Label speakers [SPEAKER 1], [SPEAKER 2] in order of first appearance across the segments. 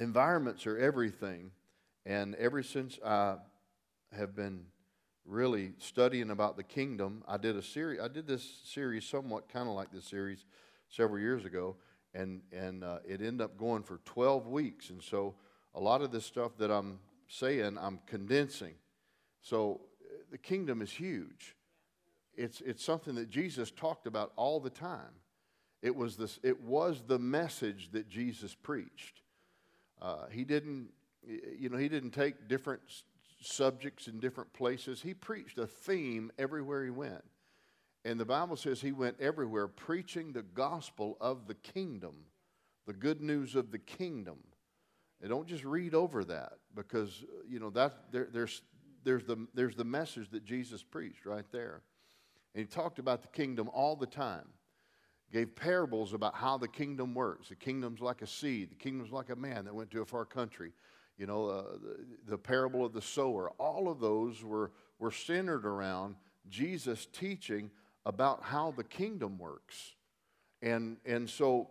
[SPEAKER 1] environments are everything. And ever since I have been really studying about the kingdom, I did a series. I did this series somewhat kind of like this series several years ago, and and uh, it ended up going for 12 weeks. And so a lot of this stuff that I'm saying, I'm condensing. So the kingdom is huge. It's it's something that Jesus talked about all the time. It was this. It was the message that Jesus preached. Uh, he didn't, you know, he didn't take different subjects in different places. He preached a theme everywhere he went. And the Bible says he went everywhere preaching the gospel of the kingdom, the good news of the kingdom. And don't just read over that because, you know, that, there, there's, there's, the, there's the message that Jesus preached right there. And he talked about the kingdom all the time gave parables about how the kingdom works. The kingdom's like a seed, the kingdom's like a man that went to a far country. You know, uh, the, the parable of the sower. All of those were, were centered around Jesus teaching about how the kingdom works. And, and so,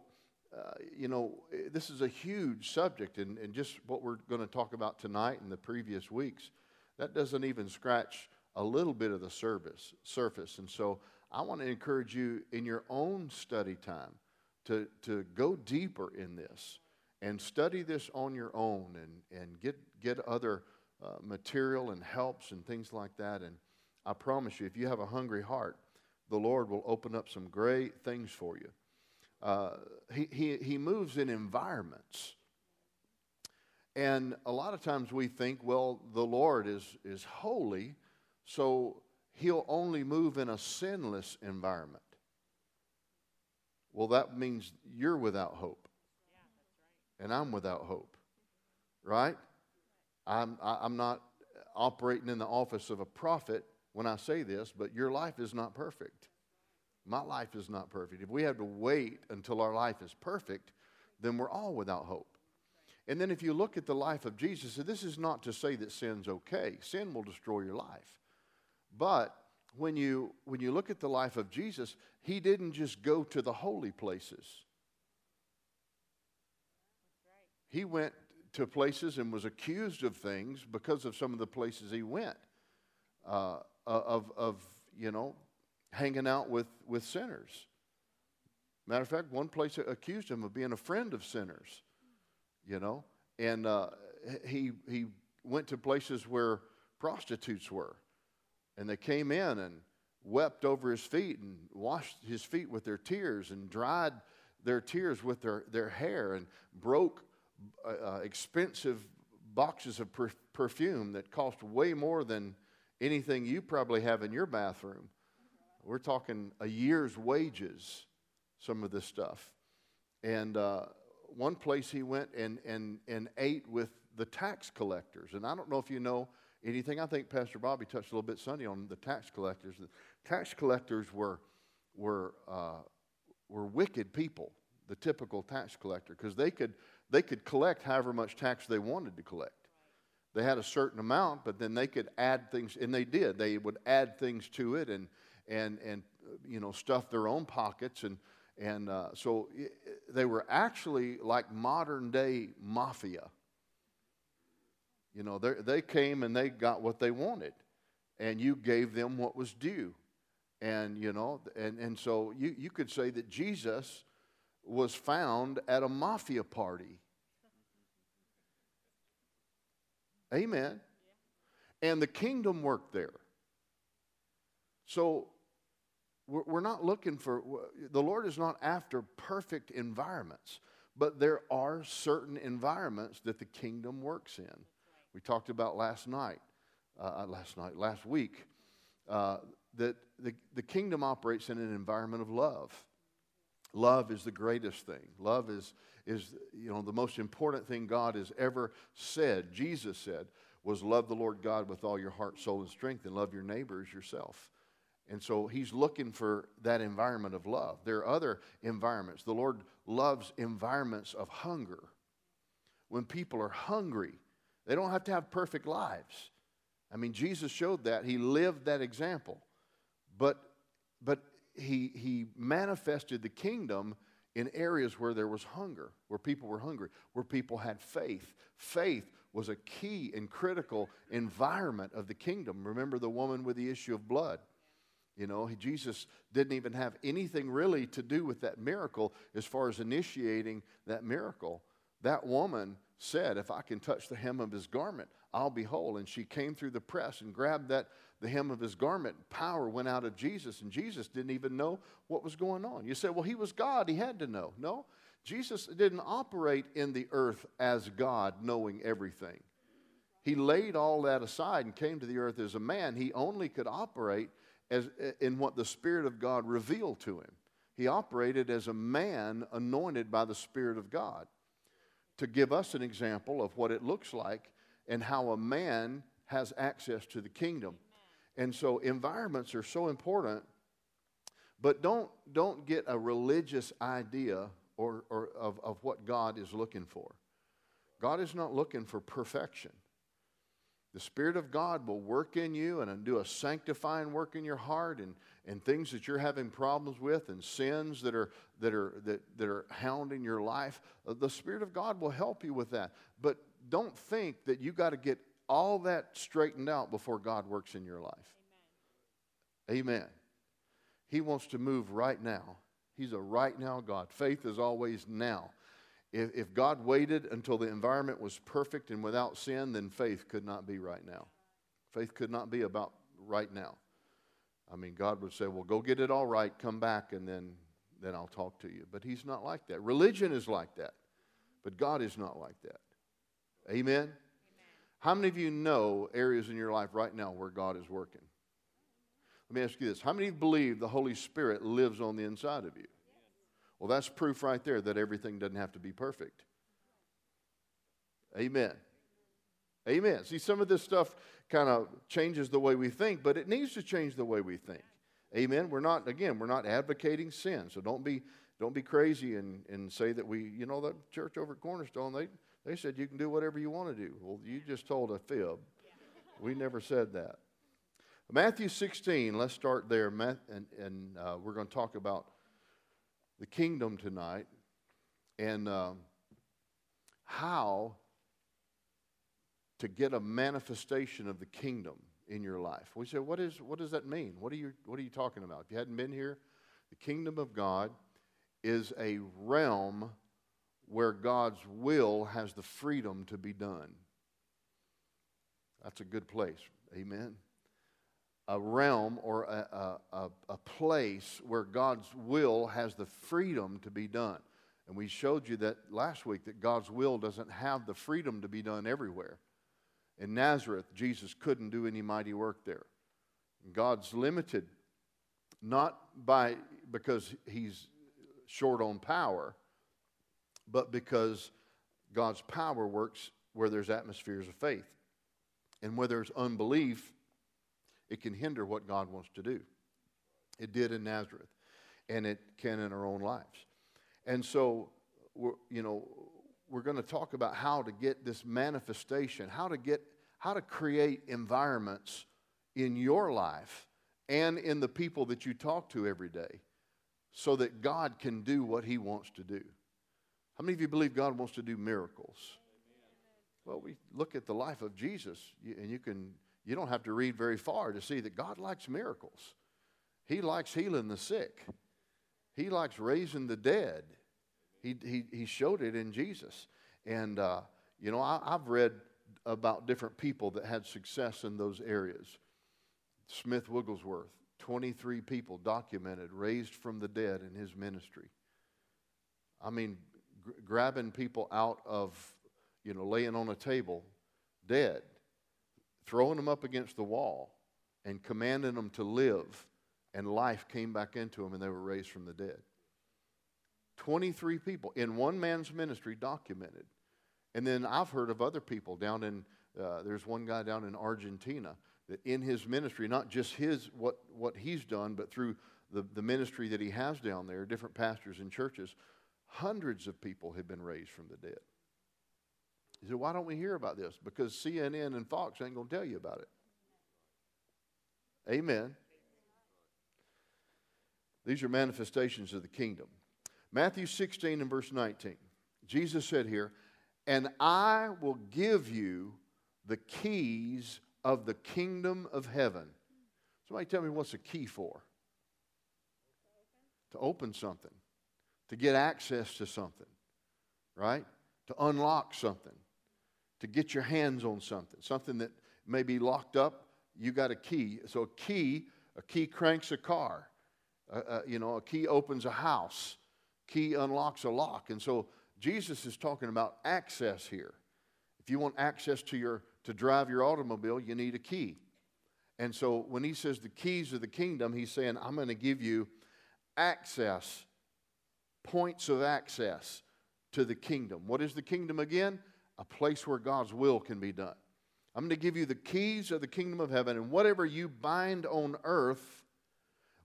[SPEAKER 1] uh, you know, this is a huge subject, and, and just what we're going to talk about tonight and the previous weeks, that doesn't even scratch a little bit of the service, surface. And so I want to encourage you in your own study time to, to go deeper in this and study this on your own and, and get, get other uh, material and helps and things like that. And I promise you, if you have a hungry heart, the Lord will open up some great things for you. Uh, he, he, he moves in environments. And a lot of times we think, well, the Lord is, is holy, so he'll only move in a sinless environment. Well, that means you're without hope. And I'm without hope. Right? I'm, I'm not operating in the office of a prophet when I say this, but your life is not perfect. My life is not perfect. If we have to wait until our life is perfect, then we're all without hope. And then if you look at the life of Jesus, this is not to say that sin's okay. Sin will destroy your life. But when you, when you look at the life of Jesus, he didn't just go to the holy places. He went to places and was accused of things because of some of the places he went, uh, of, of, you know, hanging out with, with sinners. Matter of fact, one place accused him of being a friend of sinners, you know, and uh, he, he went to places where prostitutes were. And they came in and wept over his feet and washed his feet with their tears and dried their tears with their, their hair and broke uh, uh expensive boxes of per- perfume that cost way more than anything you probably have in your bathroom. We're talking a year's wages, some of this stuff. And uh, one place he went and, and, and ate with the tax collectors. And I don't know if you know anything. I think Pastor Bobby touched a little bit Sunday on the tax collectors. The tax collectors were, were, uh, were wicked people, the typical tax collector, because they could, they could collect however much tax they wanted to collect. They had a certain amount, but then they could add things, and they did. They would add things to it and, and, and you know, stuff their own pockets. And, and uh, so they were actually like modern day mafia you know, they came and they got what they wanted, and you gave them what was due. And, you know, and, and so you, you could say that Jesus was found at a mafia party. Amen. And the kingdom worked there. So we're not looking for, the Lord is not after perfect environments, but there are certain environments that the kingdom works in we talked about last night, uh, uh, last night, last week, uh, that the, the kingdom operates in an environment of love. Love is the greatest thing. Love is, is you know, the most important thing God has ever said, Jesus said, was love the Lord God with all your heart, soul, and strength, and love your neighbor as yourself. And so he's looking for that environment of love. There are other environments. The Lord loves environments of hunger. When people are hungry, they don't have to have perfect lives. I mean, Jesus showed that. He lived that example. But, but he, he manifested the kingdom in areas where there was hunger, where people were hungry, where people had faith. Faith was a key and critical environment of the kingdom. Remember the woman with the issue of blood. You know, Jesus didn't even have anything really to do with that miracle as far as initiating that miracle. That woman said, If I can touch the hem of his garment, I'll be whole. And she came through the press and grabbed that the hem of his garment. Power went out of Jesus, and Jesus didn't even know what was going on. You say, Well, he was God, he had to know. No, Jesus didn't operate in the earth as God, knowing everything. He laid all that aside and came to the earth as a man. He only could operate as, in what the Spirit of God revealed to him. He operated as a man anointed by the Spirit of God to give us an example of what it looks like and how a man has access to the kingdom. And so environments are so important, but don't, don't get a religious idea or, or of, of what God is looking for. God is not looking for perfection. The Spirit of God will work in you and do a sanctifying work in your heart and, and things that you're having problems with and sins that are, that, are, that, that are hounding your life. Uh, the Spirit of God will help you with that. But don't think that you got to get all that straightened out before God works in your life. Amen. Amen. He wants to move right now. He's a right now God. Faith is always now. If, if God waited until the environment was perfect and without sin, then faith could not be right now. Faith could not be about right now. I mean, God would say, well, go get it all right, come back, and then, then I'll talk to you. But He's not like that. Religion is like that, but God is not like that. Amen? Amen? How many of you know areas in your life right now where God is working? Let me ask you this How many believe the Holy Spirit lives on the inside of you? Well, that's proof right there that everything doesn't have to be perfect. Amen. Amen. See, some of this stuff kind of changes the way we think, but it needs to change the way we think. Amen. We're not, again, we're not advocating sin. So don't be, don't be crazy and, and say that we, you know, that church over at Cornerstone, they, they said you can do whatever you want to do. Well, you just told a fib. We never said that. Matthew 16, let's start there. And, and uh, we're going to talk about the kingdom tonight and um, how to get a manifestation of the kingdom in your life. We say, what, is, what does that mean? What are, you, what are you talking about? If you hadn't been here, the kingdom of God is a realm where God's will has the freedom to be done. That's a good place. Amen a realm or a, a, a, place where God's will has the freedom to be done. And we showed you that last week that God's will doesn't have the freedom to be done everywhere. In Nazareth, Jesus couldn't do any mighty work there. God's limited not by because he's short on power, but because God's power works where there's atmospheres of faith. And where there's unbelief, it can hinder what God wants to do. It did in Nazareth, and it can in our own lives. And so, you know, we're going to talk about how to get this manifestation, how to get, how to create environments in your life and in the people that you talk to every day so that God can do what He wants to do. How many of you believe God wants to do miracles? Well, we look at the life of Jesus, and you can you don't have to read very far to see that God likes miracles. He likes healing the sick, He likes raising the dead. He, he, he showed it in Jesus. And, uh, you know, I, I've read about different people that had success in those areas. Smith Wigglesworth, 23 people documented raised from the dead in his ministry. I mean, gr- grabbing people out of, you know, laying on a table dead throwing them up against the wall and commanding them to live, and life came back into them and they were raised from the dead. 23 people in one man's ministry documented. And then I've heard of other people down in, uh, there's one guy down in Argentina that in his ministry, not just his, what, what he's done, but through the, the ministry that he has down there, different pastors and churches, hundreds of people have been raised from the dead. He said, Why don't we hear about this? Because CNN and Fox ain't going to tell you about it. Amen. These are manifestations of the kingdom. Matthew 16 and verse 19. Jesus said here, And I will give you the keys of the kingdom of heaven. Somebody tell me what's a key for? To open something, to get access to something, right? To unlock something, to get your hands on something, something that may be locked up. You got a key. So a key, a key cranks a car. Uh, uh, you know, a key opens a house. Key unlocks a lock. And so Jesus is talking about access here. If you want access to your to drive your automobile, you need a key. And so when he says the keys of the kingdom, he's saying, I'm going to give you access, points of access to the kingdom. What is the kingdom again? A place where God's will can be done. I'm going to give you the keys of the kingdom of heaven, and whatever you bind on earth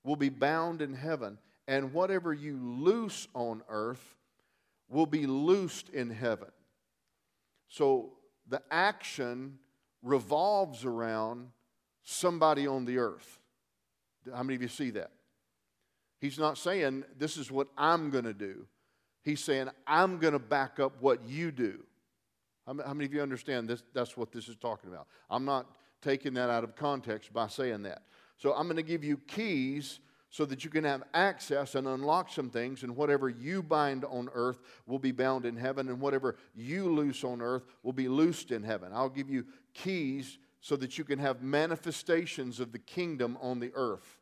[SPEAKER 1] will be bound in heaven, and whatever you loose on earth will be loosed in heaven. So the action revolves around somebody on the earth. How many of you see that? He's not saying, This is what I'm going to do. He's saying, I'm going to back up what you do. How many of you understand this? That's what this is talking about. I'm not taking that out of context by saying that. So I'm going to give you keys so that you can have access and unlock some things, and whatever you bind on earth will be bound in heaven, and whatever you loose on earth will be loosed in heaven. I'll give you keys so that you can have manifestations of the kingdom on the earth.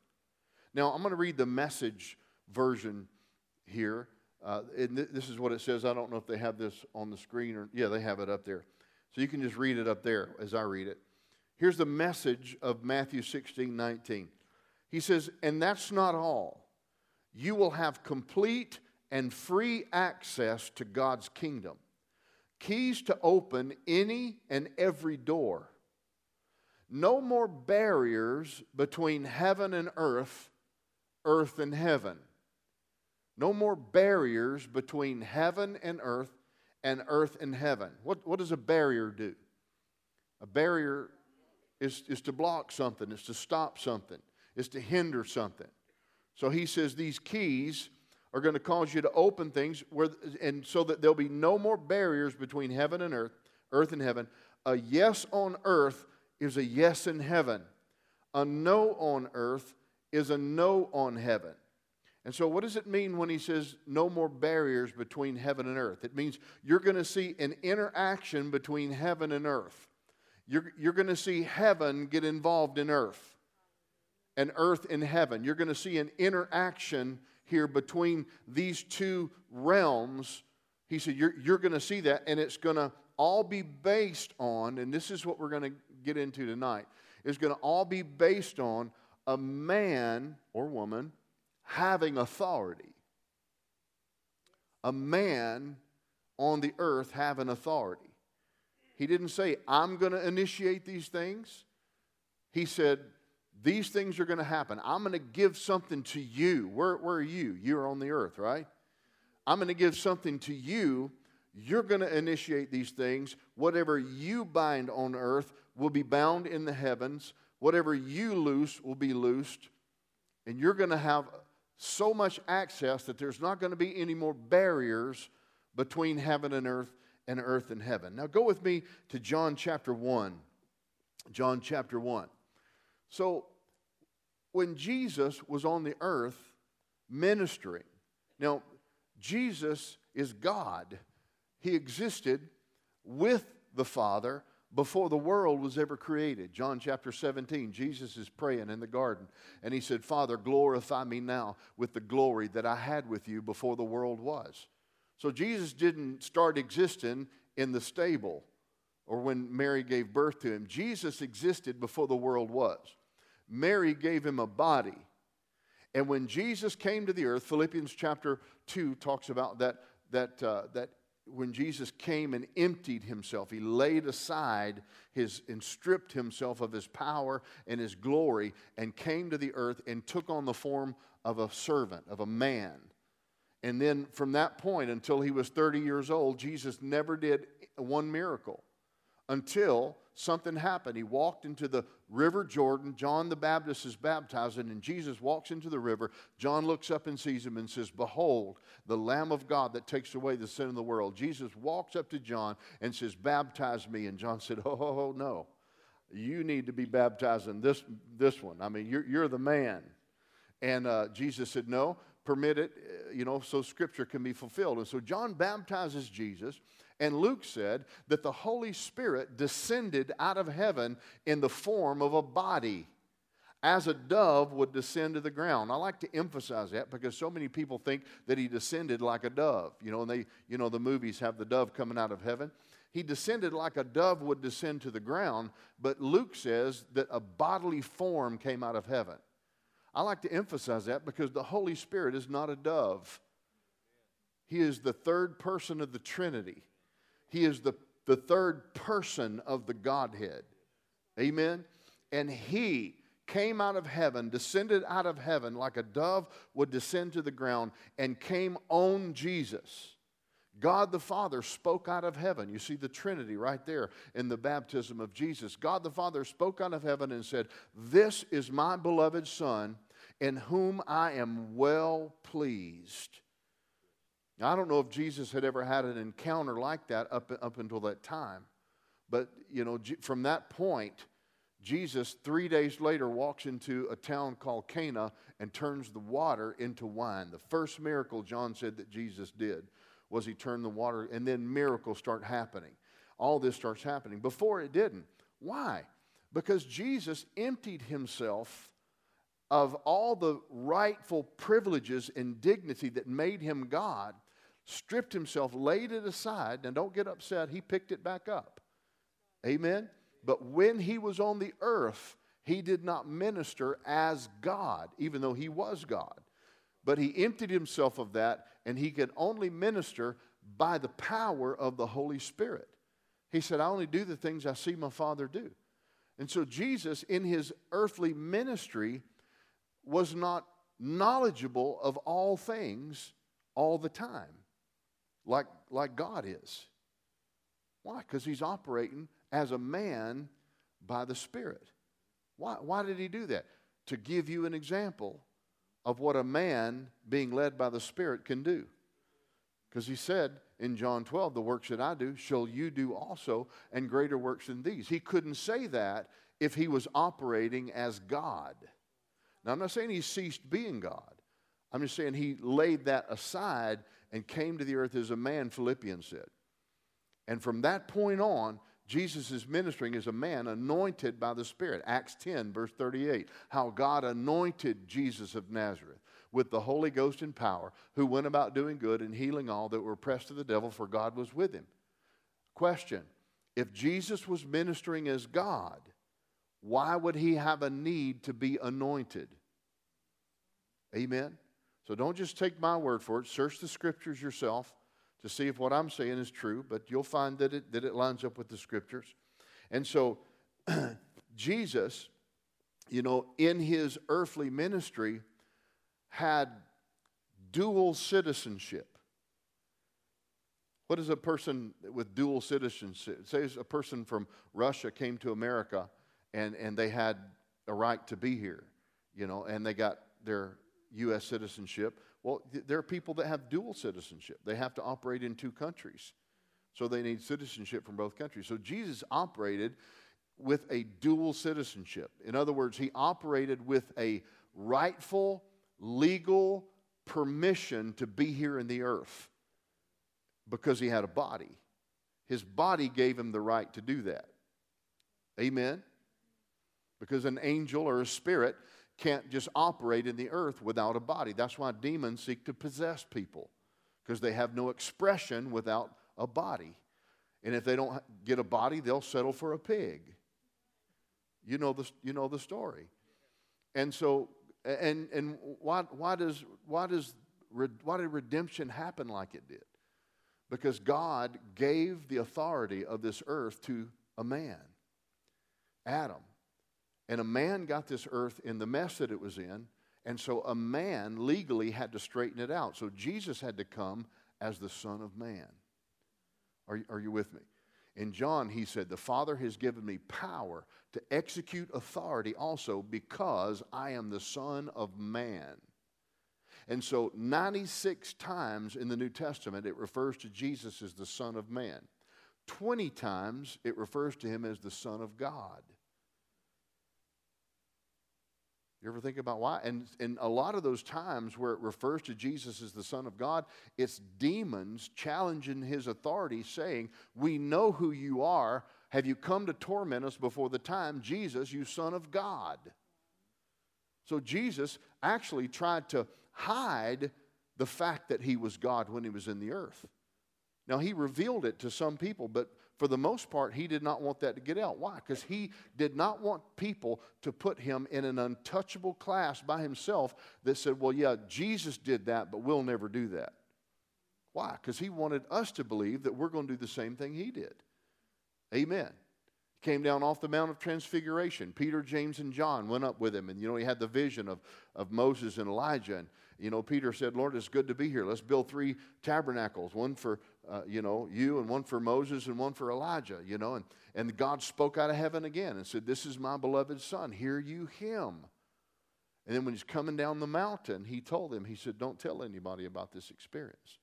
[SPEAKER 1] Now, I'm going to read the message version here. Uh, and th- this is what it says. I don't know if they have this on the screen or, yeah, they have it up there. So you can just read it up there as I read it. Here's the message of Matthew 16, 19. He says, and that's not all. You will have complete and free access to God's kingdom. Keys to open any and every door. No more barriers between heaven and earth, earth and heaven. No more barriers between heaven and earth and earth and heaven. What, what does a barrier do? A barrier is, is to block something, is to stop something is to hinder something. So he says these keys are going to cause you to open things where, and so that there'll be no more barriers between heaven and earth, earth and heaven. A yes on earth is a yes in heaven. A no on earth is a no on heaven. And so, what does it mean when he says no more barriers between heaven and earth? It means you're going to see an interaction between heaven and earth. You're, you're going to see heaven get involved in earth and earth in heaven. You're going to see an interaction here between these two realms. He said, You're, you're going to see that, and it's going to all be based on, and this is what we're going to get into tonight, is going to all be based on a man or woman having authority. A man on the earth having authority. He didn't say, I'm going to initiate these things. He said, these things are going to happen. I'm going to give something to you. Where, where are you? You're on the earth, right? I'm going to give something to you. You're going to initiate these things. Whatever you bind on earth will be bound in the heavens. Whatever you loose will be loosed. And you're going to have so much access that there's not going to be any more barriers between heaven and earth and earth and heaven. Now go with me to John chapter 1. John chapter 1. So when Jesus was on the earth ministering. Now, Jesus is God. He existed with the Father before the world was ever created. John chapter 17, Jesus is praying in the garden, and he said, Father, glorify me now with the glory that I had with you before the world was. So Jesus didn't start existing in the stable or when Mary gave birth to him. Jesus existed before the world was. Mary gave him a body. And when Jesus came to the earth, Philippians chapter 2 talks about that, that, uh, that when Jesus came and emptied himself, he laid aside his and stripped himself of his power and his glory and came to the earth and took on the form of a servant, of a man. And then from that point until he was 30 years old, Jesus never did one miracle until something happened. He walked into the river Jordan. John the Baptist is baptizing, and Jesus walks into the river. John looks up and sees him and says, Behold, the Lamb of God that takes away the sin of the world. Jesus walks up to John and says, Baptize me. And John said, Oh, no. You need to be baptizing this, this one. I mean, you're, you're the man. And uh, Jesus said, No, permit it, uh, you know, so scripture can be fulfilled. And so John baptizes Jesus. And Luke said that the Holy Spirit descended out of heaven in the form of a body, as a dove would descend to the ground. I like to emphasize that because so many people think that he descended like a dove. You know, and they, you know, the movies have the dove coming out of heaven. He descended like a dove would descend to the ground, but Luke says that a bodily form came out of heaven. I like to emphasize that because the Holy Spirit is not a dove. He is the third person of the Trinity. He is the, the third person of the Godhead. Amen? And He came out of heaven, descended out of heaven like a dove would descend to the ground, and came on Jesus. God the Father spoke out of heaven. You see the Trinity right there in the baptism of Jesus. God the Father spoke out of heaven and said, This is my beloved Son, in whom I am well pleased. Now, I don't know if Jesus had ever had an encounter like that up, up until that time. But, you know, from that point, Jesus, three days later, walks into a town called Cana and turns the water into wine. The first miracle John said that Jesus did was he turned the water, and then miracles start happening. All this starts happening. Before it didn't. Why? Because Jesus emptied himself of all the rightful privileges and dignity that made him God stripped himself, laid it aside. and don't get upset, he picked it back up. Amen? But when he was on the earth, he did not minister as God, even though he was God. But he emptied himself of that, and he could only minister by the power of the Holy Spirit. He said, I only do the things I see my Father do. And so Jesus, in his earthly ministry, was not knowledgeable of all things all the time like, like God is. Why? Because he's operating as a man by the Spirit. Why, why did he do that? To give you an example of what a man being led by the Spirit can do. Because he said in John 12, The works that I do shall you do also, and greater works than these. He couldn't say that if he was operating as God. Now, I'm not saying he ceased being God. I'm just saying he laid that aside and came to the earth as a man, Philippians said. And from that point on, Jesus is ministering as a man anointed by the Spirit. Acts 10, verse 38. How God anointed Jesus of Nazareth with the Holy Ghost and power, who went about doing good and healing all that were oppressed of the devil, for God was with him. Question If Jesus was ministering as God, why would he have a need to be anointed? Amen. So don't just take my word for it. Search the scriptures yourself to see if what I'm saying is true, but you'll find that it, that it lines up with the scriptures. And so, Jesus, you know, in his earthly ministry, had dual citizenship. What is a person with dual citizenship? Say a person from Russia came to America and, and they had a right to be here, you know, and they got their U.S. citizenship. Well, th- there are people that have dual citizenship. They have to operate in two countries. So they need citizenship from both countries. So Jesus operated with a dual citizenship. In other words, he operated with a rightful, legal permission to be here in the earth because he had a body. His body gave him the right to do that. Amen? Because an angel or a spirit can't just operate in the earth without a body. That's why demons seek to possess people, because they have no expression without a body. And if they don't get a body, they'll settle for a pig. You know the, you know the story. And so, and, and why, why, does, why, does, why did redemption happen like it did? Because God gave the authority of this earth to a man, Adam. And a man got this earth in the mess that it was in. And so a man legally had to straighten it out. So Jesus had to come as the Son of Man. Are, are you with me? In John, he said, The Father has given me power to execute authority also because I am the Son of Man. And so, 96 times in the New Testament, it refers to Jesus as the Son of Man. 20 times, it refers to him as the Son of God. You ever think about why? And, and a lot of those times where it refers to Jesus as the Son of God, it's demons challenging his authority, saying, We know who you are. Have you come to torment us before the time, Jesus, you Son of God? So Jesus actually tried to hide the fact that he was God when he was in the earth. Now, he revealed it to some people, but for the most part, he did not want that to get out. Why? Because he did not want people to put him in an untouchable class by himself that said, well, yeah, Jesus did that, but we'll never do that. Why? Because he wanted us to believe that we're going to do the same thing he did. Amen. Came down off the Mount of Transfiguration. Peter, James, and John went up with him, and you know, he had the vision of, of Moses and Elijah. And you know, Peter said, Lord, it's good to be here. Let's build three tabernacles one for, uh, you know, you, and one for Moses, and one for Elijah, you know. And, and God spoke out of heaven again and said, This is my beloved Son. Hear you him. And then when he's coming down the mountain, he told them, He said, Don't tell anybody about this experience.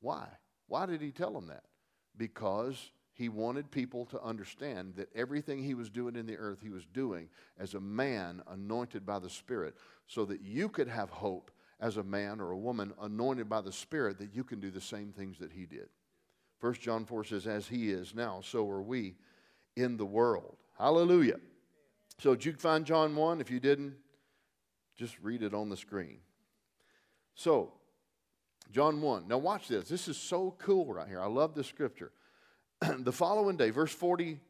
[SPEAKER 1] Why? Why did he tell them that? Because he wanted people to understand that everything he was doing in the earth, he was doing as a man anointed by the Spirit, so that you could have hope as a man or a woman anointed by the Spirit that you can do the same things that he did. 1 John 4 says, As he is now, so are we in the world. Hallelujah. So, did you find John 1? If you didn't, just read it on the screen. So, John 1. Now, watch this. This is so cool right here. I love this scripture. the following day, verse 40,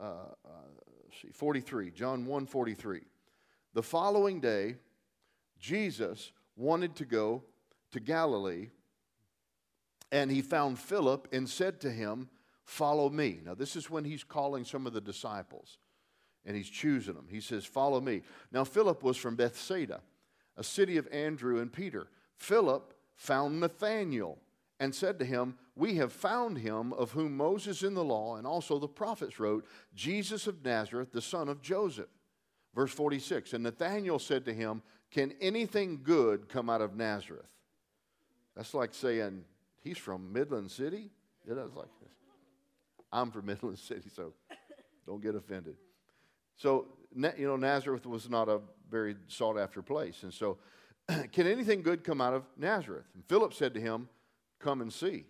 [SPEAKER 1] uh, uh, see, 43, John 1 43. The following day, Jesus wanted to go to Galilee, and he found Philip and said to him, Follow me. Now, this is when he's calling some of the disciples and he's choosing them. He says, Follow me. Now, Philip was from Bethsaida, a city of Andrew and Peter. Philip found Nathanael and said to him, We have found him of whom Moses in the law and also the prophets wrote, Jesus of Nazareth, the son of Joseph. Verse 46 And Nathanael said to him, Can anything good come out of Nazareth? That's like saying, He's from Midland City? Know, it's like. I'm from Midland City, so don't get offended. So, you know, Nazareth was not a very sought after place. And so, can anything good come out of Nazareth? And Philip said to him, Come and see.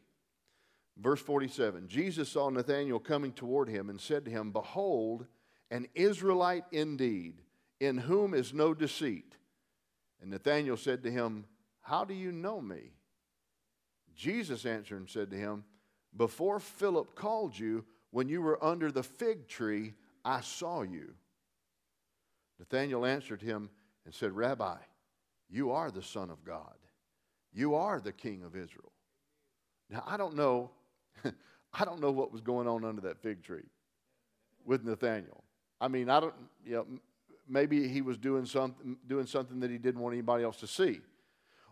[SPEAKER 1] Verse 47 Jesus saw Nathanael coming toward him and said to him, Behold, an Israelite indeed, in whom is no deceit. And Nathanael said to him, How do you know me? Jesus answered and said to him, Before Philip called you, when you were under the fig tree, I saw you. Nathanael answered him and said, Rabbi, you are the Son of God. You are the King of Israel. Now, I don't know, I don't know what was going on under that fig tree with Nathaniel. I mean, I don't, you know, maybe he was doing something, doing something that he didn't want anybody else to see.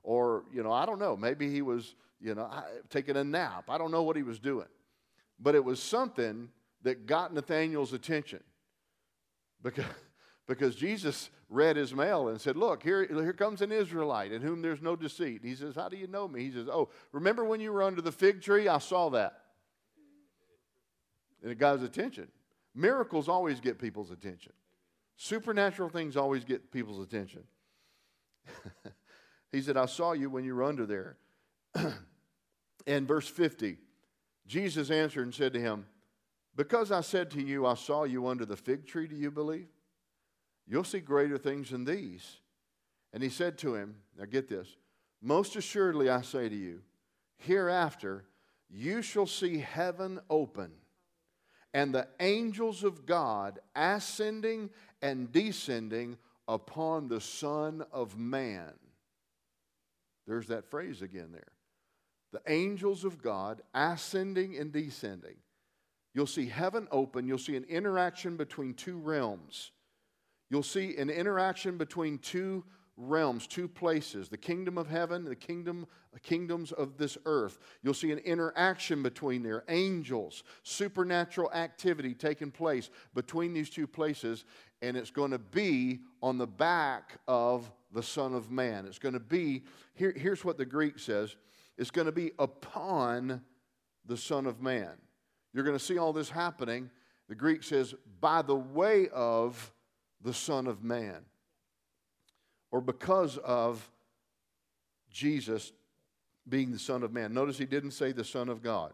[SPEAKER 1] Or, you know, I don't know. Maybe he was, you know, taking a nap. I don't know what he was doing. But it was something that got Nathaniel's attention. Because, because Jesus read his mail and said, Look, here, here comes an Israelite in whom there's no deceit. He says, How do you know me? He says, Oh, remember when you were under the fig tree? I saw that. And it got his attention. Miracles always get people's attention, supernatural things always get people's attention. he said, I saw you when you were under there. and verse 50, Jesus answered and said to him, Because I said to you, I saw you under the fig tree, do you believe? You'll see greater things than these. And he said to him, Now get this, most assuredly I say to you, hereafter you shall see heaven open and the angels of God ascending and descending upon the Son of Man. There's that phrase again there. The angels of God ascending and descending. You'll see heaven open. You'll see an interaction between two realms you'll see an interaction between two realms, two places the kingdom of heaven, the kingdom, kingdoms of this earth. You'll see an interaction between there, angels, supernatural activity taking place between these two places, and it's going to be on the back of the Son of Man. It's going to be, here, here's what the Greek says it's going to be upon the Son of Man. You're going to see all this happening. The Greek says, by the way of the Son of Man or because of Jesus being the Son of Man. Notice he didn't say the Son of God.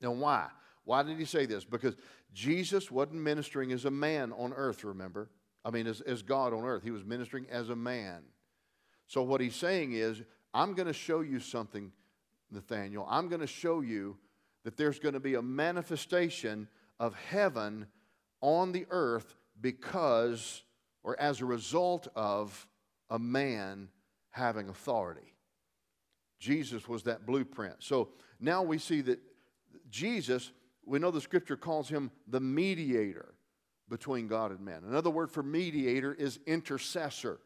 [SPEAKER 1] Now, why? Why did he say this? Because Jesus wasn't ministering as a man on earth, remember? I mean, as, as God on earth. He was ministering as a man. So, what he's saying is, I'm going to show you something, Nathaniel. I'm going to show you that there's going to be a manifestation of heaven on the earth because or as a result of a man having authority. Jesus was that blueprint. So now we see that Jesus, we know the scripture calls him the mediator between God and man. Another word for mediator is intercessor.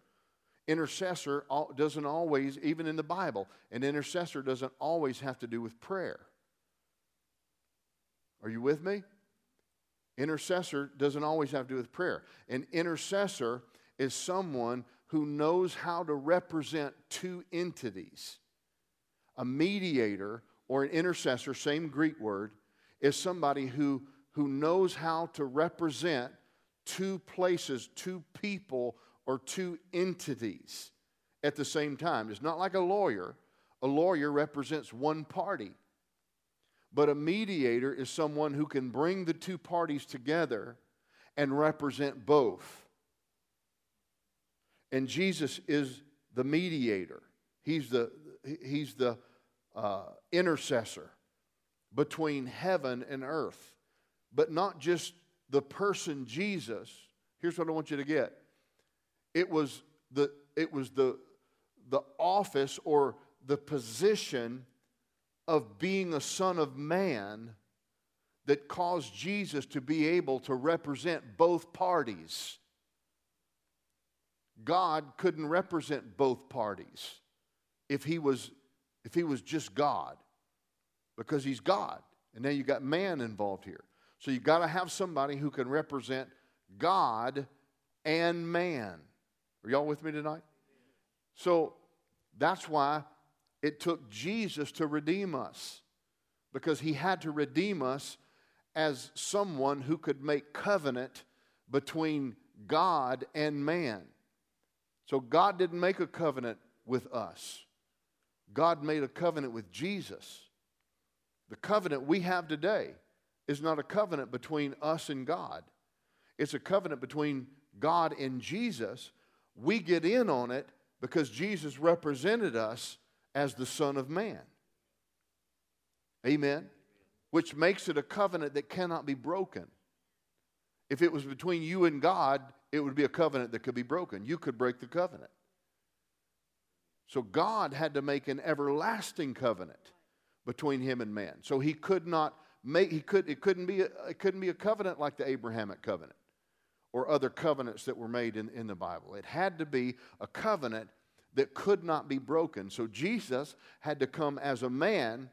[SPEAKER 1] Intercessor doesn't always, even in the Bible, an intercessor doesn't always have to do with prayer. Are you with me? Intercessor doesn't always have to do with prayer. An intercessor is someone who knows how to represent two entities. A mediator or an intercessor, same Greek word, is somebody who, who knows how to represent two places, two people, or two entities at the same time. It's not like a lawyer. A lawyer represents one party. But a mediator is someone who can bring the two parties together and represent both. And Jesus is the mediator, He's the, he's the uh, intercessor between heaven and earth. But not just the person Jesus. Here's what I want you to get it was the, it was the, the office or the position of being a son of man that caused Jesus to be able to represent both parties. God couldn't represent both parties if he was, if he was just God, because he's God. And now you got man involved here. So you've got to have somebody who can represent God and man. Are y'all with me tonight? So that's why it took Jesus to redeem us, because he had to redeem us as someone who could make covenant between God and man. So God didn't make a covenant with us, God made a covenant with Jesus. The covenant we have today is not a covenant between us and God, it's a covenant between God and Jesus. We get in on it because Jesus represented us as the Son of Man. Amen? Which makes it a covenant that cannot be broken. If it was between you and God, it would be a covenant that could be broken. You could break the covenant. So God had to make an everlasting covenant between him and man. So he could not make he could it couldn't be a, it couldn't be a covenant like the Abrahamic covenant or other covenants that were made in, in the Bible. It had to be a covenant that could not be broken. So Jesus had to come as a man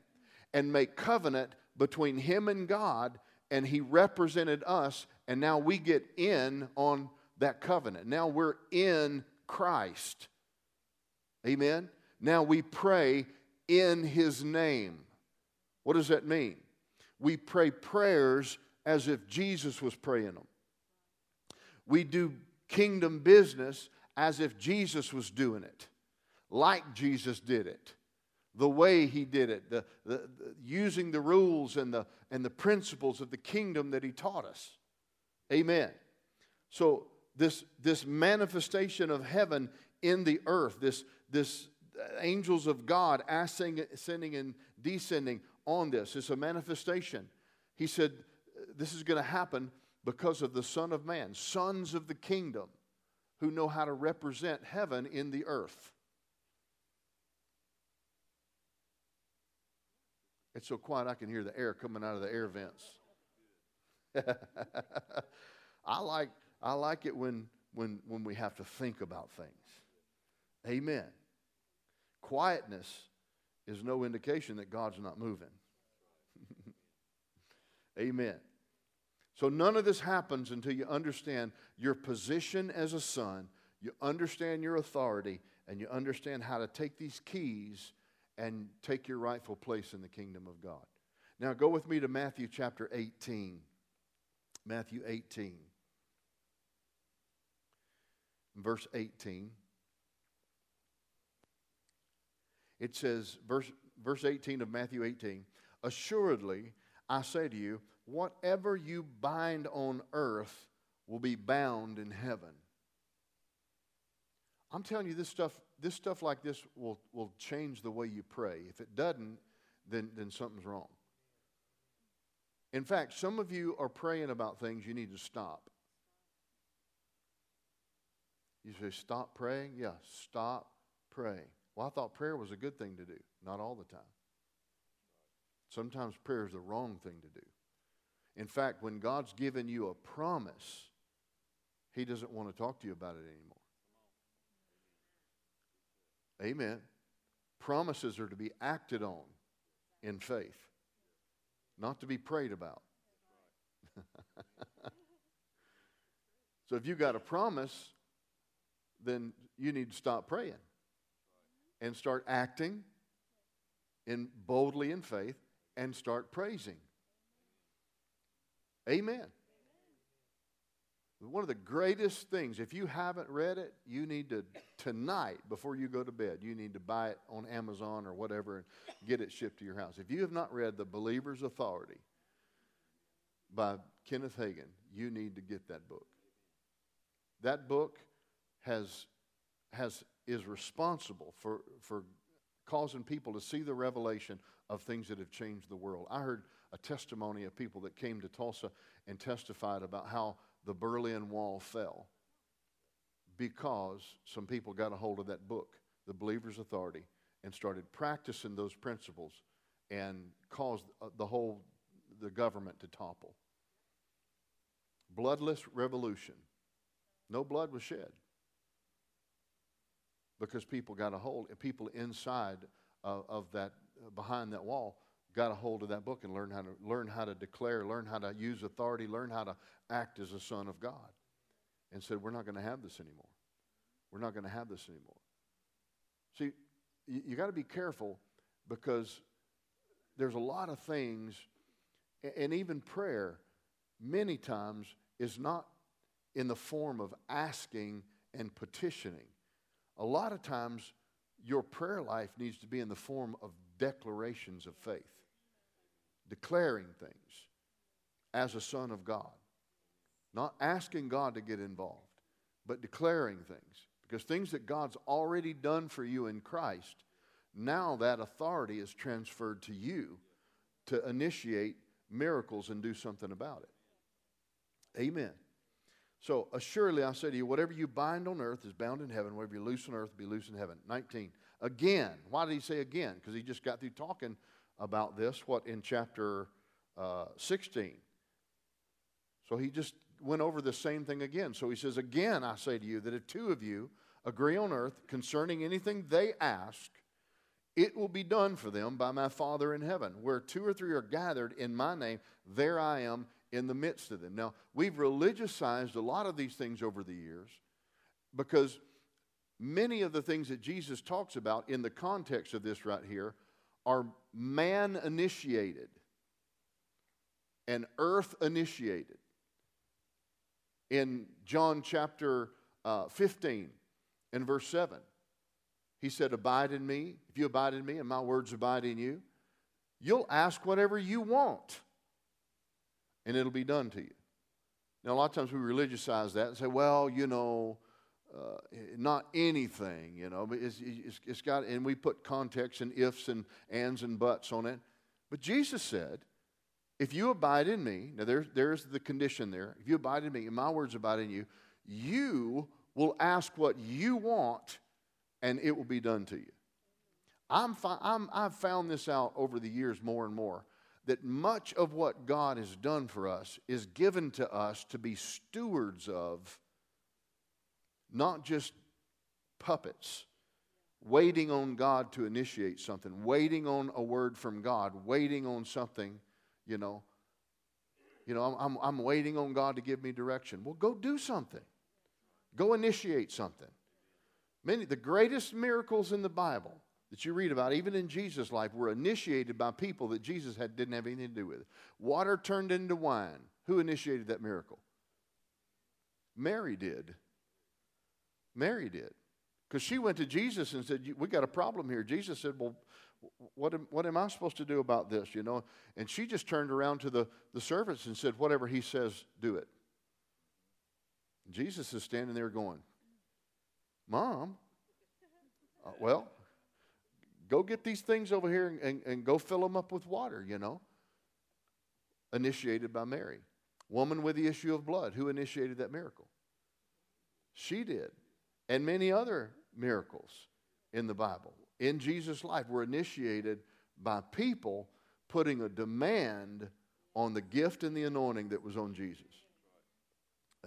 [SPEAKER 1] and make covenant between him and God, and he represented us, and now we get in on that covenant. Now we're in Christ. Amen? Now we pray in His name. What does that mean? We pray prayers as if Jesus was praying them. We do kingdom business as if Jesus was doing it, like Jesus did it, the way he did it, the, the, the, using the rules and the, and the principles of the kingdom that he taught us. Amen. So this, this manifestation of heaven in the earth, this, this uh, angels of God ascending, and descending on this. It's a manifestation. He said, uh, This is going to happen because of the Son of Man, sons of the kingdom who know how to represent heaven in the earth. It's so quiet I can hear the air coming out of the air vents. I like I like it when, when, when we have to think about things. Amen. Quietness is no indication that God's not moving. Amen. So none of this happens until you understand your position as a son, you understand your authority, and you understand how to take these keys and take your rightful place in the kingdom of God. Now go with me to Matthew chapter 18. Matthew 18. Verse 18. It says, verse, verse 18 of Matthew 18, Assuredly, I say to you, whatever you bind on earth will be bound in heaven. I'm telling you, this stuff, this stuff like this will, will change the way you pray. If it doesn't, then, then something's wrong. In fact, some of you are praying about things you need to stop. You say, stop praying? Yeah, stop praying. Well, I thought prayer was a good thing to do. Not all the time. Sometimes prayer is the wrong thing to do. In fact, when God's given you a promise, He doesn't want to talk to you about it anymore. Amen. Promises are to be acted on in faith, not to be prayed about. so if you got a promise, then you need to stop praying and start acting in boldly in faith and start praising. Amen. One of the greatest things, if you haven't read it, you need to, tonight, before you go to bed, you need to buy it on Amazon or whatever and get it shipped to your house. If you have not read The Believer's Authority by Kenneth Hagin, you need to get that book. That book has, has, is responsible for, for causing people to see the revelation of things that have changed the world. I heard a testimony of people that came to Tulsa and testified about how the Berlin Wall fell because some people got a hold of that book, The Believer's Authority, and started practicing those principles and caused uh, the whole the government to topple. Bloodless revolution. No blood was shed because people got a hold, people inside of, of that, behind that wall, got a hold of that book and learned how to learn how to declare, learn how to use authority, learn how to act as a son of God. And said, We're not going to have this anymore. We're not going to have this anymore. See, you, you got to be careful because there's a lot of things, and even prayer, many times, is not in the form of asking and petitioning. A lot of times, your prayer life needs to be in the form of declarations of faith declaring things as a son of God. Not asking God to get involved, but declaring things. Because things that God's already done for you in Christ, now that authority is transferred to you to initiate miracles and do something about it. Amen. So, assuredly, I say to you, whatever you bind on earth is bound in heaven. Whatever you loose on earth, be loose in heaven. 19. Again. Why did he say again? Because he just got through talking about this, what, in chapter uh, 16. So he just went over the same thing again. So he says, Again, I say to you that if two of you agree on earth concerning anything they ask, it will be done for them by my Father in heaven. Where two or three are gathered in my name, there I am in the midst of them. Now, we've religiousized a lot of these things over the years because many of the things that Jesus talks about in the context of this right here are man initiated and earth initiated. In John chapter uh, 15 and verse 7, he said, Abide in me. If you abide in me and my words abide in you, you'll ask whatever you want and it'll be done to you. Now, a lot of times we religiousize that and say, well, you know, uh, not anything, you know, it's, it's, it's got, and we put context and ifs and ands and buts on it. But Jesus said, if you abide in me, now there's, there's the condition there. If you abide in me and my words abide in you, you will ask what you want and it will be done to you. I'm, fi- I'm, I've found this out over the years more and more that much of what God has done for us is given to us to be stewards of not just puppets, waiting on God to initiate something, waiting on a word from God, waiting on something, you know. You know, I'm, I'm, waiting on God to give me direction. Well, go do something. Go initiate something. Many, the greatest miracles in the Bible that you read about, even in Jesus' life, were initiated by people that Jesus had, didn't have anything to do with. Water turned into wine. Who initiated that miracle? Mary did. Mary did. Because she went to Jesus and said, We got a problem here. Jesus said, Well, what am, what am I supposed to do about this? You know? And she just turned around to the, the servants and said, Whatever he says, do it. Jesus is standing there going, Mom, uh, well, go get these things over here and, and, and go fill them up with water, you know. Initiated by Mary. Woman with the issue of blood. Who initiated that miracle? She did. And many other miracles in the Bible in Jesus' life were initiated by people putting a demand on the gift and the anointing that was on Jesus.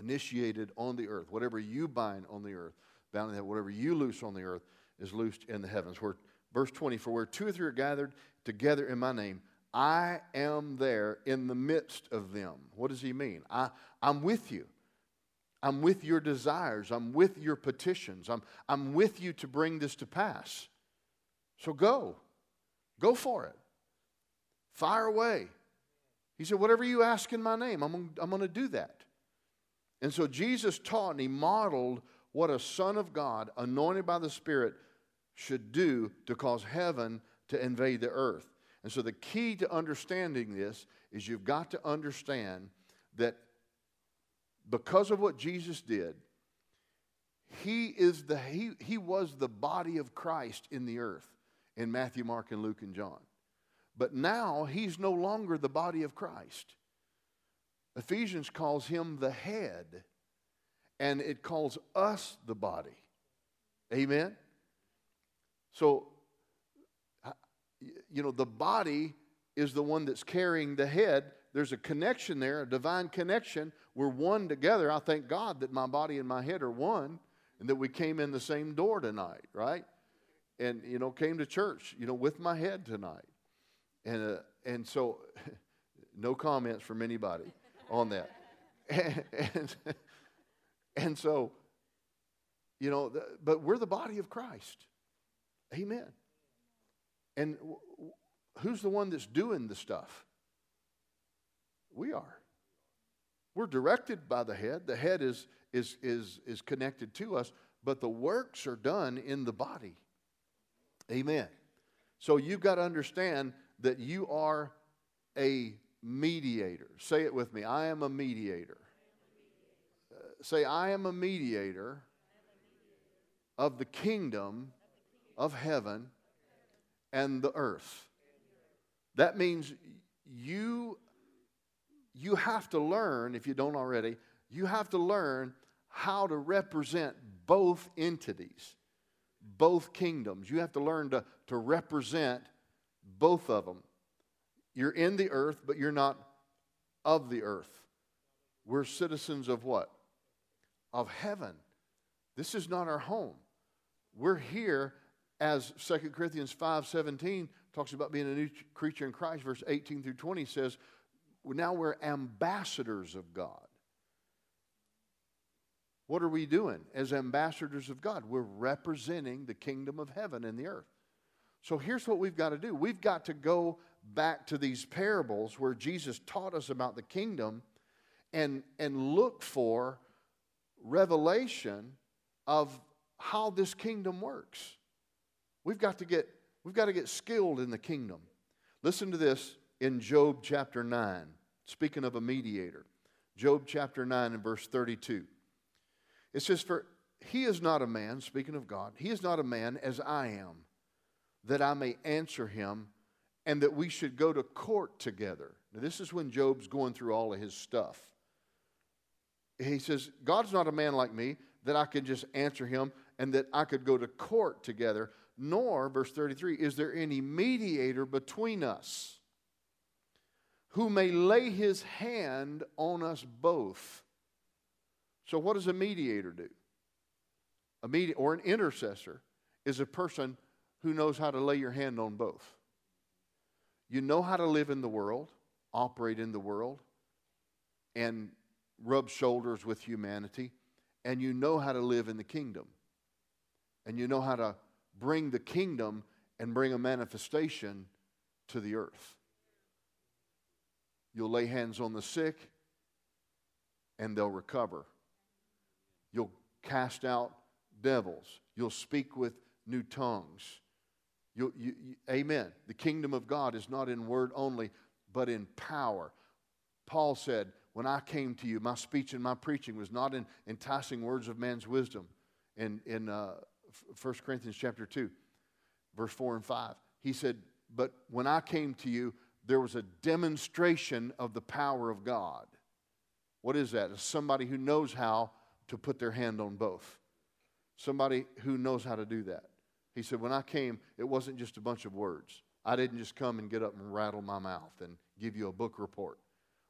[SPEAKER 1] Initiated on the earth. Whatever you bind on the earth, bound in heaven. Whatever you loose on the earth is loosed in the heavens. Where, verse 20, for where two or three are gathered together in my name, I am there in the midst of them. What does he mean? I, I'm with you. I'm with your desires. I'm with your petitions. I'm, I'm with you to bring this to pass. So go. Go for it. Fire away. He said, Whatever you ask in my name, I'm, I'm going to do that. And so Jesus taught and he modeled what a son of God, anointed by the Spirit, should do to cause heaven to invade the earth. And so the key to understanding this is you've got to understand that because of what Jesus did, he is the he, he was the body of Christ in the earth in Matthew, Mark, and Luke and John. But now he's no longer the body of Christ. Ephesians calls him the head, and it calls us the body. Amen? So, you know, the body is the one that's carrying the head. There's a connection there, a divine connection. We're one together. I thank God that my body and my head are one and that we came in the same door tonight, right? And, you know, came to church, you know, with my head tonight. And, uh, and so, no comments from anybody on that. and, and, and so, you know, the, but we're the body of Christ. Amen. And who's the one that's doing the stuff? We are. We're directed by the head. The head is, is, is, is connected to us, but the works are done in the body. Amen. So you've got to understand that you are a mediator. Say it with me I am a mediator. Uh, say, I am a mediator of the kingdom of heaven and the earth. That means you, you have to learn, if you don't already, you have to learn how to represent both entities, both kingdoms. You have to learn to, to represent both of them. You're in the earth, but you're not of the earth. We're citizens of what? Of heaven. This is not our home. We're here as 2 Corinthians 5:17 talks about being a new creature in Christ, verse 18 through 20 says, now we're ambassadors of God. What are we doing as ambassadors of God? We're representing the kingdom of heaven in the earth. So here's what we've got to do we've got to go back to these parables where Jesus taught us about the kingdom and, and look for revelation of how this kingdom works. We've got to get, we've got to get skilled in the kingdom. Listen to this in Job chapter 9, speaking of a mediator. Job chapter 9 and verse 32. It says, For he is not a man, speaking of God, he is not a man as I am, that I may answer him and that we should go to court together. Now, this is when Job's going through all of his stuff. He says, God's not a man like me that I can just answer him and that I could go to court together, nor, verse 33, is there any mediator between us who may lay his hand on us both. So, what does a mediator do? A medi- or an intercessor is a person who knows how to lay your hand on both. You know how to live in the world, operate in the world, and rub shoulders with humanity, and you know how to live in the kingdom. And you know how to bring the kingdom and bring a manifestation to the earth. You'll lay hands on the sick and they'll recover. You'll cast out devils. You'll speak with new tongues. You, you, you, amen. The kingdom of God is not in word only, but in power. Paul said, When I came to you, my speech and my preaching was not in enticing words of man's wisdom. In, in uh, 1 Corinthians chapter 2, verse 4 and 5, he said, But when I came to you, there was a demonstration of the power of God. What is that? It's somebody who knows how to put their hand on both. Somebody who knows how to do that. He said, When I came, it wasn't just a bunch of words. I didn't just come and get up and rattle my mouth and give you a book report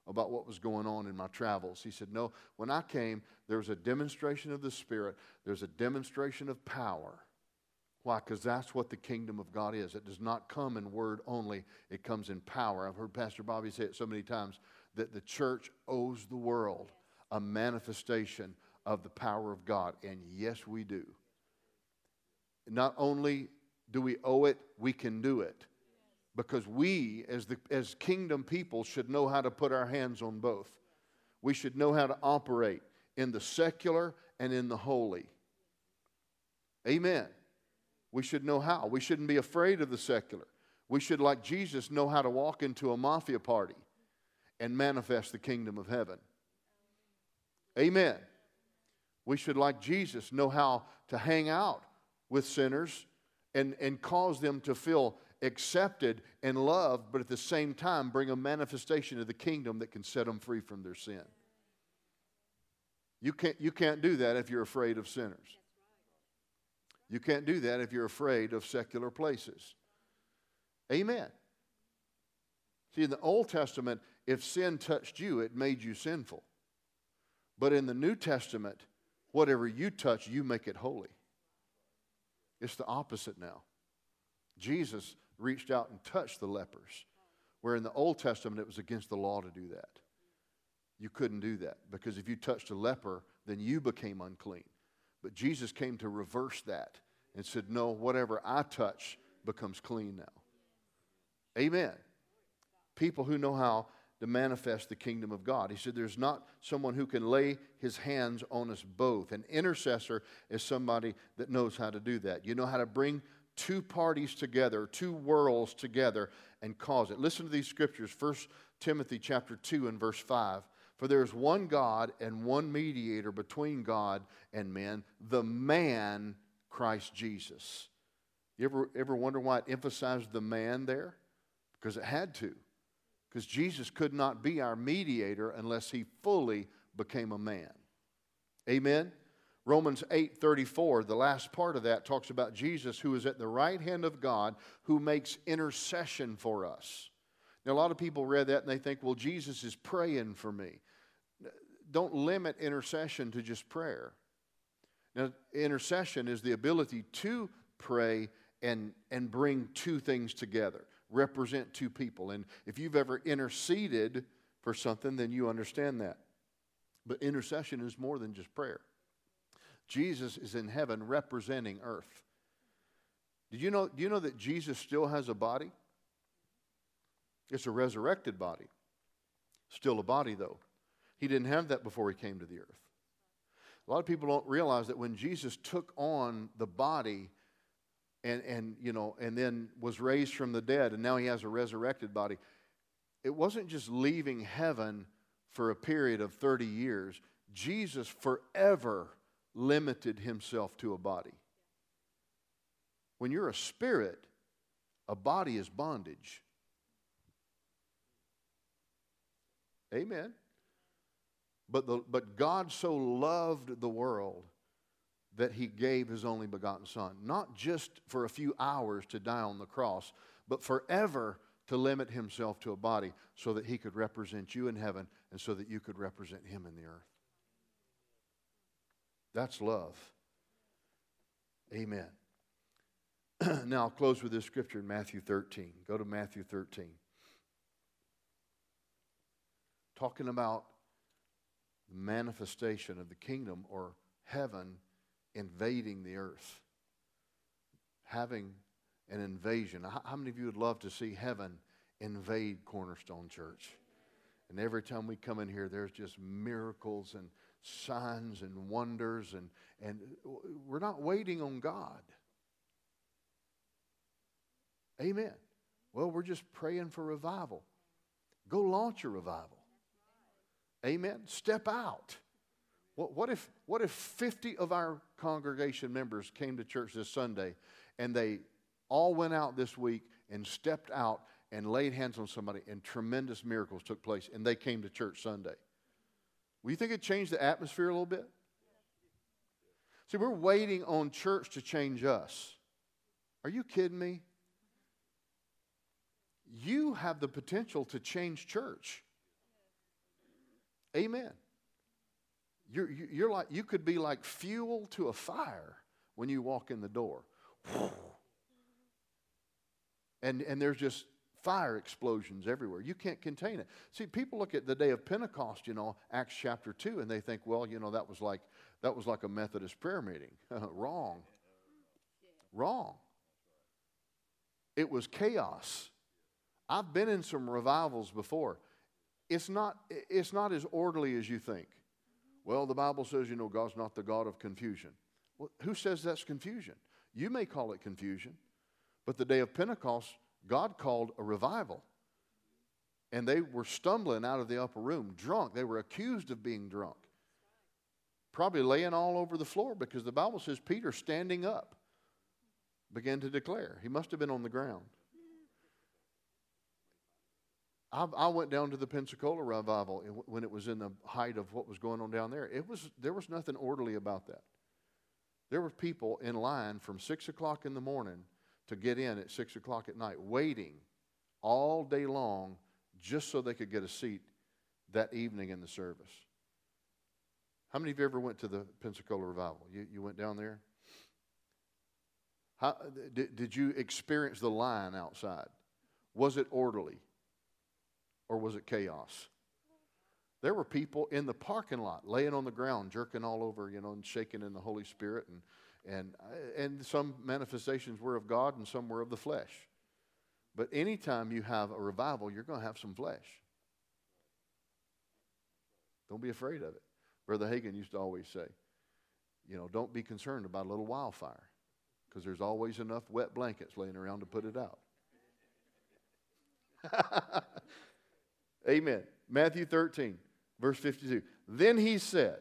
[SPEAKER 1] about what was going on in my travels. He said, No, when I came, there was a demonstration of the Spirit, there's a demonstration of power. Why? Because that's what the kingdom of God is. It does not come in word only, it comes in power. I've heard Pastor Bobby say it so many times that the church owes the world a manifestation of the power of God. And yes, we do. Not only do we owe it, we can do it. Because we, as, the, as kingdom people, should know how to put our hands on both. We should know how to operate in the secular and in the holy. Amen. We should know how. We shouldn't be afraid of the secular. We should, like Jesus, know how to walk into a mafia party and manifest the kingdom of heaven. Amen. We should, like Jesus, know how to hang out with sinners and, and cause them to feel accepted and loved, but at the same time bring a manifestation of the kingdom that can set them free from their sin. You can't, you can't do that if you're afraid of sinners. You can't do that if you're afraid of secular places. Amen. See, in the Old Testament, if sin touched you, it made you sinful. But in the New Testament, whatever you touch, you make it holy. It's the opposite now. Jesus reached out and touched the lepers, where in the Old Testament it was against the law to do that. You couldn't do that because if you touched a leper, then you became unclean. But Jesus came to reverse that and said, No, whatever I touch becomes clean now. Amen. People who know how to manifest the kingdom of God. He said, There's not someone who can lay his hands on us both. An intercessor is somebody that knows how to do that. You know how to bring two parties together, two worlds together, and cause it. Listen to these scriptures 1 Timothy chapter 2 and verse 5. For there is one God and one mediator between God and men, the man Christ Jesus. You ever, ever wonder why it emphasized the man there? Because it had to because Jesus could not be our mediator unless he fully became a man. Amen. Romans 8:34, the last part of that talks about Jesus who is at the right hand of God who makes intercession for us. Now a lot of people read that and they think, "Well, Jesus is praying for me." Don't limit intercession to just prayer. Now, intercession is the ability to pray and, and bring two things together represent two people. And if you've ever interceded for something, then you understand that. But intercession is more than just prayer. Jesus is in heaven representing earth. Did you know, do you know that Jesus still has a body? It's a resurrected body. Still a body, though. He didn't have that before he came to the earth. A lot of people don't realize that when Jesus took on the body, and, and, you know, and then was raised from the dead, and now he has a resurrected body. It wasn't just leaving heaven for a period of 30 years. Jesus forever limited himself to a body. When you're a spirit, a body is bondage. Amen. But, the, but God so loved the world that he gave his only begotten Son, not just for a few hours to die on the cross, but forever to limit himself to a body so that he could represent you in heaven and so that you could represent him in the earth. That's love. Amen. now, I'll close with this scripture in Matthew 13. Go to Matthew 13. Talking about the manifestation of the kingdom or heaven invading the earth, having an invasion. How many of you would love to see heaven invade Cornerstone Church? And every time we come in here, there's just miracles and signs and wonders, and, and we're not waiting on God. Amen. Well, we're just praying for revival. Go launch a revival. Amen. Step out. What, what, if, what if 50 of our congregation members came to church this Sunday and they all went out this week and stepped out and laid hands on somebody and tremendous miracles took place and they came to church Sunday? Will you think it changed the atmosphere a little bit? See, we're waiting on church to change us. Are you kidding me? you have the potential to change church. Amen. You're, you're like, you could be like fuel to a fire when you walk in the door. And, and there's just fire explosions everywhere. You can't contain it. See, people look at the day of Pentecost, you know, Acts chapter 2, and they think, well, you know, that was like, that was like a Methodist prayer meeting. Wrong. Wrong. It was chaos. I've been in some revivals before. It's not, it's not as orderly as you think. Well, the Bible says, you know, God's not the God of confusion. Well, who says that's confusion? You may call it confusion, but the day of Pentecost, God called a revival. And they were stumbling out of the upper room, drunk. They were accused of being drunk. Probably laying all over the floor because the Bible says Peter, standing up, began to declare. He must have been on the ground. I, went down to the Pensacola revival when it was in the height of what was going on down there. It was, there was nothing orderly about that. There were people in line from 6 o'clock in the morning to get in at 6 o'clock at night, waiting all day long just so they could get a seat that evening in the service. How many of you ever went to the Pensacola revival? You, you went down there? How, did, did you experience the line outside? Was it orderly? Or was it chaos? There were people in the parking lot laying on the ground, jerking all over, you know, and shaking in the Holy Spirit. And, and, and some manifestations were of God and some were of the flesh. But anytime you have a revival, you're going to have some flesh. Don't be afraid of it. Brother Hagin used to always say, you know, don't be concerned about a little wildfire because there's always enough wet blankets laying around to put it out. Amen. Matthew 13, verse 52. Then he said,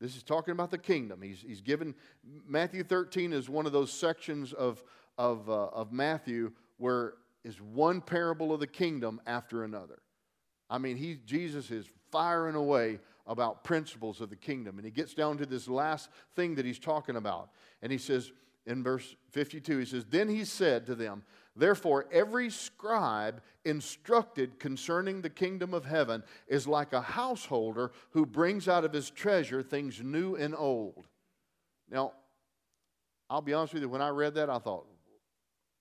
[SPEAKER 1] this is talking about the kingdom. He's, he's given, Matthew 13 is one of those sections of, of, uh, of Matthew where is one parable of the kingdom after another. I mean, he, Jesus is firing away about principles of the kingdom. And he gets down to this last thing that he's talking about. And he says in verse 52, he says, Then he said to them, Therefore, every scribe instructed concerning the kingdom of heaven is like a householder who brings out of his treasure things new and old. Now, I'll be honest with you, when I read that, I thought,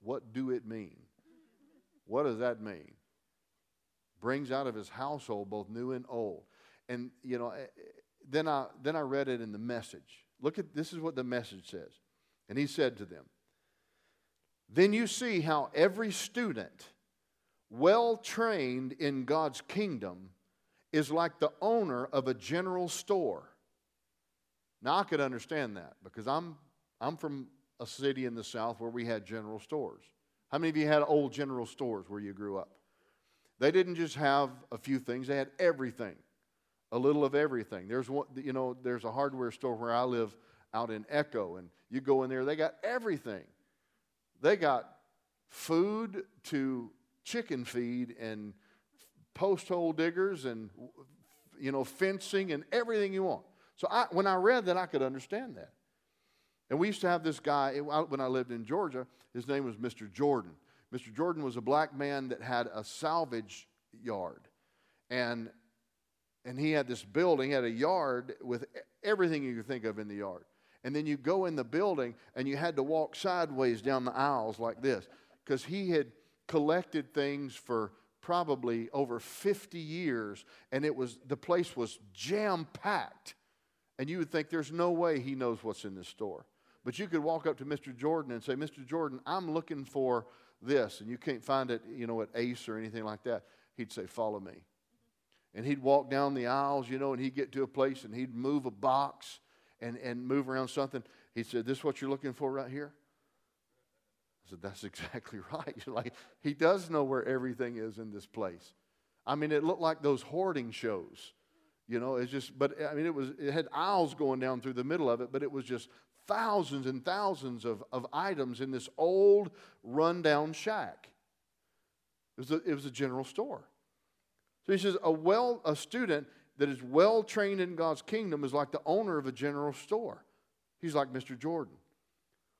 [SPEAKER 1] what do it mean? What does that mean? Brings out of his household both new and old. And, you know, eh, eh, then I, then I read it in the message. Look at this is what the message says. And he said to them, then you see how every student, well trained in God's kingdom, is like the owner of a general store. Now, I could understand that because I'm, I'm from a city in the South where we had general stores. How many of you had old general stores where you grew up? They didn't just have a few things, they had everything, a little of everything. There's, one, you know, there's a hardware store where I live out in Echo, and you go in there, they got everything. They got food to chicken feed and post hole diggers and you know fencing and everything you want. So I, when I read that, I could understand that. And we used to have this guy when I lived in Georgia. His name was Mr. Jordan. Mr. Jordan was a black man that had a salvage yard, and and he had this building, he had a yard with everything you could think of in the yard. And then you go in the building and you had to walk sideways down the aisles like this because he had collected things for probably over 50 years and it was the place was jam packed and you would think there's no way he knows what's in this store. But you could walk up to mr jordan and say mr jordan i'm looking for this. And you can't find it you know at ace or anything like that. He'd say follow me. And he'd walk down the aisles you know and he'd get to a place and he'd move a box and, and move around something he said this is what you're looking for right here I said, That's exactly right. like, he does know where everything is in this place. I mean, it looked like those hoarding shows. You know, it's just, but I mean, it was, it had aisles going down through the middle of it, but it was just thousands and thousands of, of items in this old, rundown shack. It was, a, it was a general store. So he says, a, well, a student that is well trained in God's kingdom is like the owner of a general store. He's like Mr. Jordan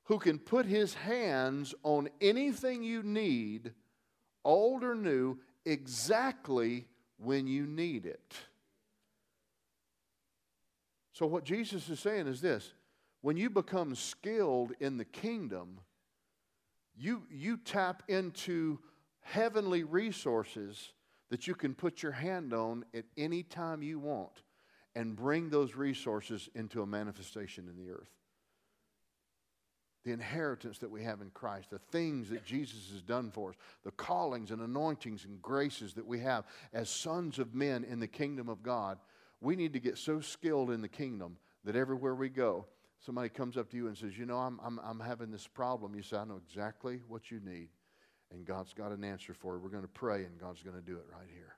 [SPEAKER 1] who can put his hands on anything you need, old or new, exactly when you need it. So, what Jesus is saying is this when you become skilled in the kingdom, you, you tap into heavenly resources that you can put your hand on at any time you want and bring those resources into a manifestation in the earth the inheritance that we have in Christ, the things that Jesus has done for us, the callings and anointings and graces that we have as sons of men in the kingdom of God, we need to get so skilled in the kingdom that everywhere we go, somebody comes up to you and says, You know, I'm, I'm, I'm having this problem. You say, I know exactly what you need, and God's got an answer for it. We're going to pray, and God's going to do it right here.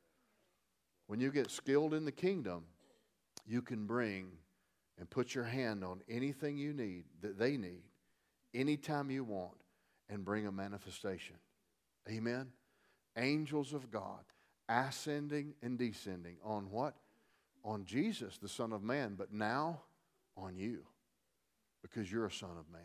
[SPEAKER 1] When you get skilled in the kingdom, you can bring and put your hand on anything you need that they need anytime you want and bring a manifestation. Amen? Angels of God ascending and descending on what? On Jesus, the Son of Man, but now on you because you're a Son of Man.